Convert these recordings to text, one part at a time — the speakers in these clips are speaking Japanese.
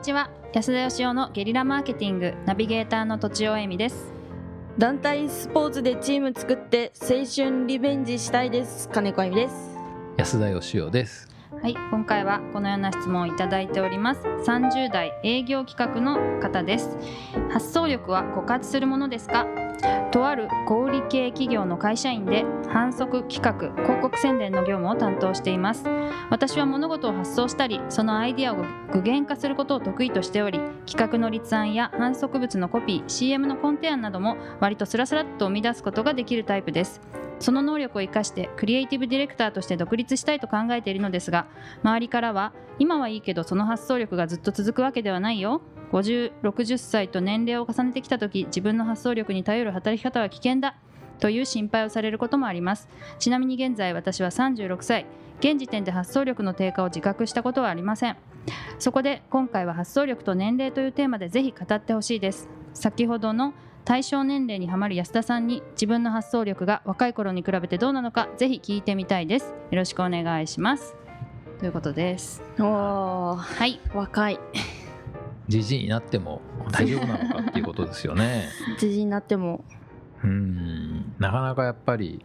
にちは。安田義雄のゲリラマーケティングナビゲーターの土地尾恵美です。団体スポーツでチーム作って青春リベンジしたいです。金子あゆみです。安田義雄です。はい今回はこのような質問をいただいております。30代営業企画の方です。発想力は枯渇するものですか？とある小売系企業の会社員で販促企画広告宣伝の業務を担当しています。私は物事を発想したりそのアイデアを具現化することを得意としており企画の立案や販促物のコピー CM のコンテ案なども割とスラスラっと生み出すことができるタイプです。その能力を生かしてクリエイティブディレクターとして独立したいと考えているのですが周りからは今はいいけどその発想力がずっと続くわけではないよ。5060歳と年齢を重ねてきた時自分の発想力に頼る働き方は危険だという心配をされることもあります。ちなみに現在私は36歳。現時点で発想力の低下を自覚したことはありません。そこで今回は発想力と年齢というテーマでぜひ語ってほしいです。先ほどの対象年齢にはまる安田さんに自分の発想力が若い頃に比べてどうなのかぜひ聞いてみたいです。よろしくお願いします。ということです。おー。はい。若いじじいになっても大丈夫なのかっていうことですよね。知事になっても。うん。なかなかやっぱり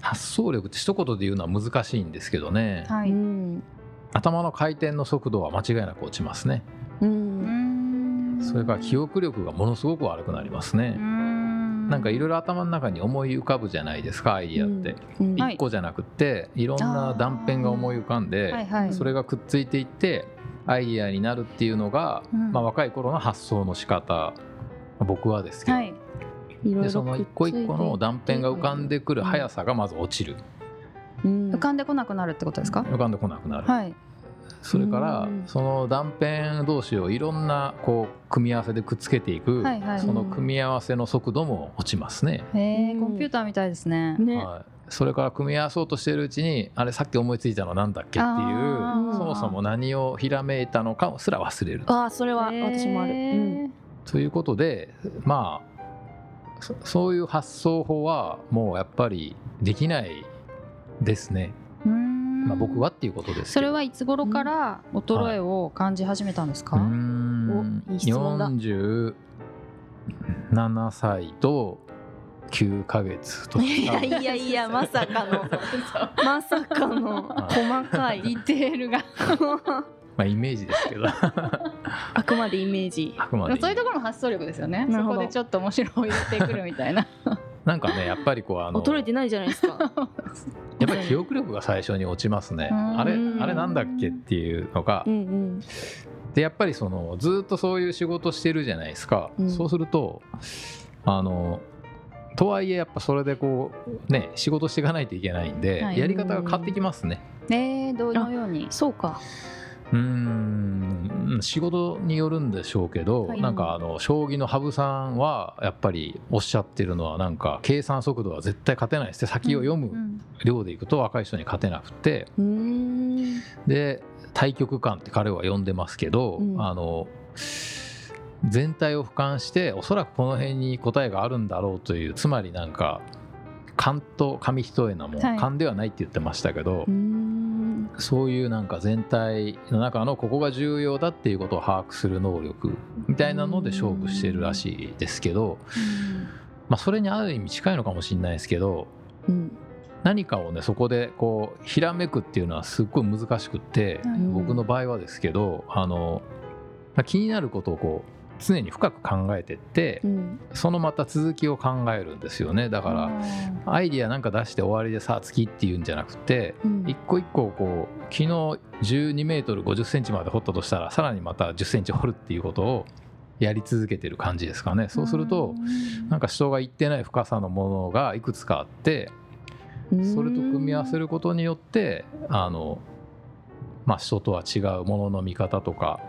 発想力って一言で言うのは難しいんですけどね、はい、うん。頭の回転の速度は間違いなく落ちますね。ううん。んそれから記憶力がものすごく悪くなりますね、なんかいろいろ頭の中に思い浮かぶじゃないですかアイディアって、うん。はい。一個じゃなくっていろんな断片が思い浮かんで、はい。はい。それがくっついていってアイディアになるっていうのが、うん。まあ、若い頃の発想の仕方僕はですけど、はい。いろいろでその一個一個の断片が浮かんでくる速さがまず落ちる。うん。浮かんでこなくなるってことですか？浮かんでこなくなる、はい。それからうん。その断片同士をいろんなこう組み合わせでくっつけていく、はいはい。その組み合わせの速度も落ちますね、へえうん。コンピューターみたいですね。ねはい、それから組み合わそうとしているうちにあれさっき思いついたのなんだっけっていうそもそも何をひらめいたのかすら忘れるああそれは私もある。へうん。ーということでまあそそういう発想法はもうやっぱりできないですね、まあ、僕はっていうことですけど。それはいつ頃から衰えを感じ始めたんですか、うーん。おいい質問だ。47歳と9ヶ月といやいやいや まさかの。まさかの。細かい。ディテールが。まあイメージですけど。あくまでイメージ。あくまでそういうところの発想力ですよね。そこでちょっと面白いを言ってくるみたいな。なんかねやっぱりこうあの衰えてないじゃないですか。やっぱり記憶力が最初に落ちますね。うん。あれあれなんだっけっていうのが。うんうん。でやっぱりそのずっとそういう仕事してるじゃないですか、うん。そうするとあのとはいえやっぱそれでこうね仕事していかないといけないんで、はい。やり方が変わってきますね。えー、どのように？そうか。うーん仕事によるんでしょうけど、はい。なんかあの将棋の羽生さんはやっぱりおっしゃってるのはなんか計算速度は絶対勝てないです先を読むうん。量でいくと若い人に勝てなくて。うーん。で対局観って彼は呼んでますけど、うん。あの全体を俯瞰しておそらくこの辺に答えがあるんだろうというつまりなんか勘と紙一重なもん、はい。勘ではないって言ってましたけど、そういうなんか全体の中のここが重要だっていうことを把握する能力みたいなので勝負してるらしいですけど、まあ、それにある意味近いのかもしれないですけどうん。何かをねそこでこうひらめくっていうのはすっごい難しくって、はい。僕の場合はですけどあの、まあ気になることをこう常に深く考えてってうん。そのまた続きを考えるんですよね。だからアイディアなんか出して終わりでさあ次っていうんじゃなくてうん。一個一個こう昨日12メートル50センチまで掘ったとしたらさらにまた10センチ掘るっていうことをやり続けてる感じですかね。そうするとなんか人が言ってない深さのものがいくつかあってそれと組み合わせることによってあの、まあ、人とは違うものの見方とか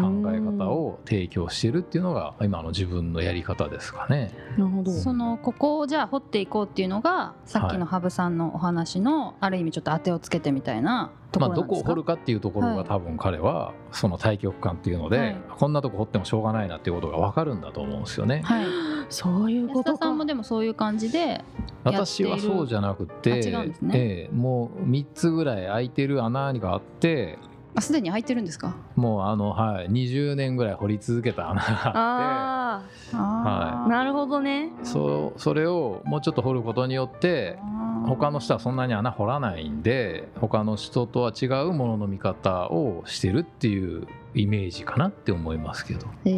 考え方を提供してるっていうのが今の自分のやり方ですかね。なるほど。そのここをじゃあ掘っていこうっていうのがさっきの羽生さんのお話のある意味ちょっと当てをつけてみたいなとこまあ、ろなんですか、どこを掘るかっていうところはいが多分彼はその対極感っていうので、はい。こんなとこ掘ってもしょうがないなっていうことが分かるんだと思うんですよね。はい、そういうことさんもでもそういう感じで私はそうじゃなくて、ね。ええもう3つぐらい空いてる穴があってあすでに開いてるんですか？もうあの、はい、20年ぐらい掘り続けた穴がああはあなるほどね。ってそうそれをもうちょっと掘ることによって他の人はそんなに穴掘らないんで他の人とは違うものの見方をしてるっていうイメージかなって思いますけど。へ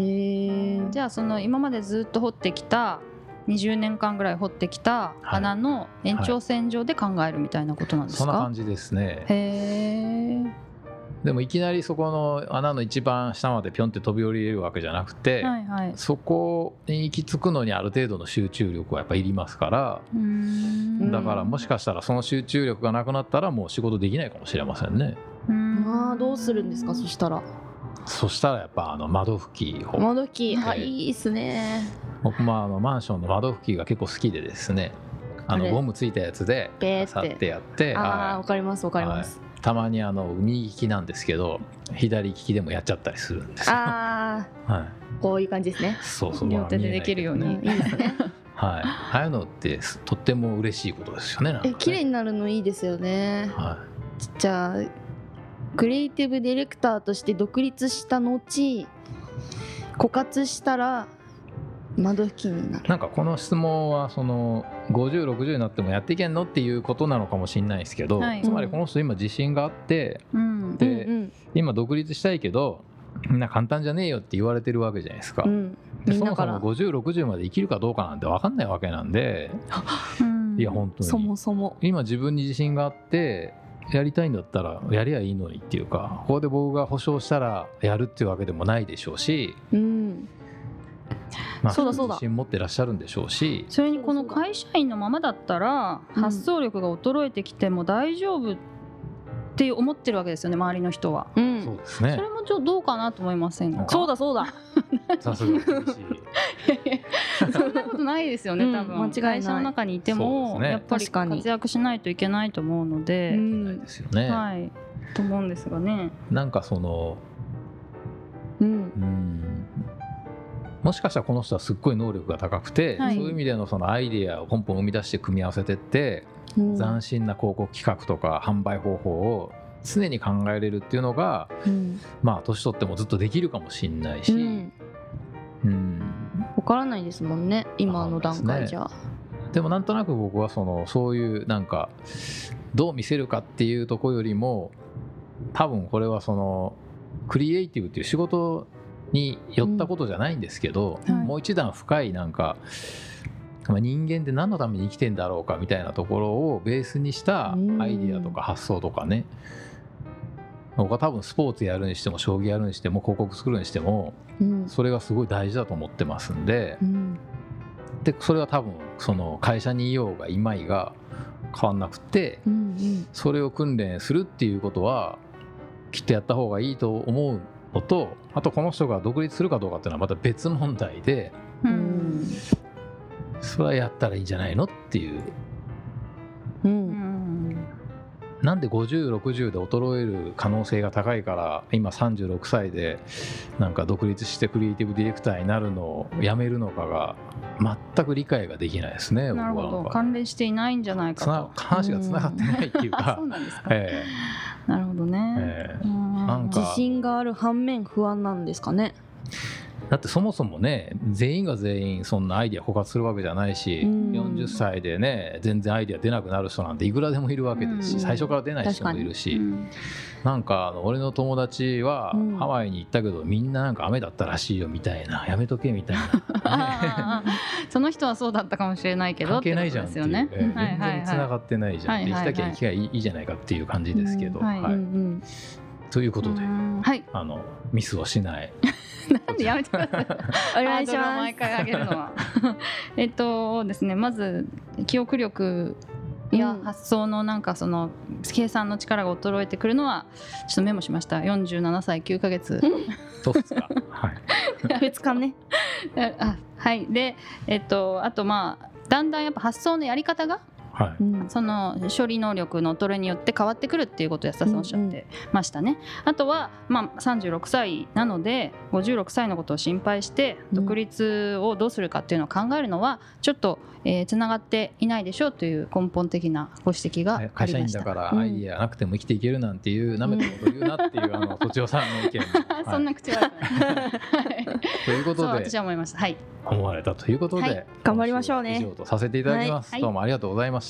えじゃあその今までずっと掘ってきた20年間ぐらい掘ってきた穴の延長線上で考えるみたいなことなんですか、そんな感じですね。へえでもいきなりそこの穴の一番下までピョンって飛び降りれるわけじゃなくて、はいはい。そこに行き着くのにある程度の集中力はやっぱいりますからうーん。だからもしかしたらその集中力がなくなったらもう仕事できないかもしれませんね。うんああどうするんですかそしたら。そしたらやっぱあの窓拭きを。窓拭き。はいはいいいっすね。僕もあのマンションの窓拭きが結構好きでですね。あのゴムついたやつでペーって。さってやってああはわかりますわかります。いたまにあの右利きなんですけど左利きでもやっちゃったりするんですよ。ああはい、こういう感じですね。そうそう。両手でできるように。いいいですね。はい、ああいうのってとっても嬉しいことですよねなんかね。え綺麗になるのいいですよね。はじゃあクリエイティブディレクターとして独立した後枯渇したら窓拭きにないる。なんかこの質問はその5060になってもやっていけんのっていうことなのかもしれないですけど、はい。つまりこの人今自信があってうん。でうん今独立したいけどみんな簡単じゃねえよって言われてるわけじゃないですか。うん、うん、でみんなから。そもそも5060まで生きるかどうかなんて分かんないわけなんで、うん。いや本当に。そもそも。今自分に自信があってやりたいんだったらやりゃいいのにっていうかここで僕が保証したらやるっていうわけでもないでしょうし、うんまあ、そうだそうだ。自信持ってらっしゃるんでしょうし。それにこの会社員のままだったらうん。発想力が衰えてきても大丈夫って思ってるわけですよね周りの人は。うん。そうですね。それもちょっとどうかなと思いませんか？そうだそうだ。さすが厳しいそんなことないですよね、うん。多分。間違いない。会社の中にいてそうも、ね。やっぱり活躍しないといけないと思うので、うんですよね、はい。と思うんですがね。なんかそのうん。うんもしかしたらこの人はすっごい能力が高くて、はい。そういう意味でのそのアイデアをポンポン生み出して組み合わせてって、うん。斬新な広告企画とか販売方法を常に考えれるっていうのがうん。まあ年取ってもずっとできるかもしれないし、うん。うん。わからないですもんね今の段階じゃ。でもなんとなく僕はそのそういうなんかどう見せるかっていうところよりも多分これはそのクリエイティブっていう仕事に寄ったことじゃないんですけど、うん。はい。もう一段深いなんか、まあ人間って何のために生きてんだろうかみたいなところをベースにしたアイディアとか発想とかね。僕は多分スポーツやるにしても将棋やるにしても広告作るにしてもうん。それがすごい大事だと思ってますんで。うん。でそれは多分その会社にいようがいまいが変わんなくてうん。それを訓練するっていうことはきっとやった方がいいと思うのとあとこの人が独立するかどうかっていうのはまた別問題でううんんそれはやったらいいんじゃないのっていう。ううん。んなんで5060で衰える可能性が高いから今36歳でなんか独立してクリエイティブディレクターになるのをやめるのかが全く理解ができないですね僕なるほど。関連していないんじゃないかと。話がつながってないっていうあかそうなんですか。えなるほどえね。ええ。うん。なんか。自信がある反面不安なんですかねだってそもそもね全員が全員そんなアイデア枯渇するわけじゃないし、うん。40歳でね全然アイデア出なくなる人なんていくらでもいるわけですし、うん。最初から出ない人もいるし、うん。なんかあの俺の友達はうん。ハワイに行ったけど、みんななんか雨だったらしいよみたいなやめとけみたいな、ああああその人はそうだったかもしれないけど関係ないじゃんっていう、ね。ええ全然つながってないじゃん、はいはいはい。できたきゃ行きゃいいじゃないかっていう感じですけど、うん。はい。はい。うんうんということで、うんはい。あのミスをしない なんでやめてください。お願いします毎回上げるのは。えっとですね、まず記憶力やうん発想のなんかその計算の力が衰えてくるのはちょっとメモしました。47歳9ヶ月。そうですかはい2日ねあはい。で、えっとあとまあだんだんやっぱ発想のやり方がはい。うんその処理能力の衰えによって変わってくるっていうことを安田さんおっしゃってましたね。あとは、まあ、36歳なので56歳のことを心配してうん。独立をどうするかっていうのを考えるのはちょっとつな、がっていないでしょうという根本的なご指摘があ会りました。社員だからうん。アイディアなくても生きていけるなんていうなめたこと言うなっていうあのとちおさんの意見 そんな口悪くない。はい。ということでそう私は思いました。はい、思われたということで、はい。頑張りましょうね。以上とさせていただきます、はい。どうもありがとうございました、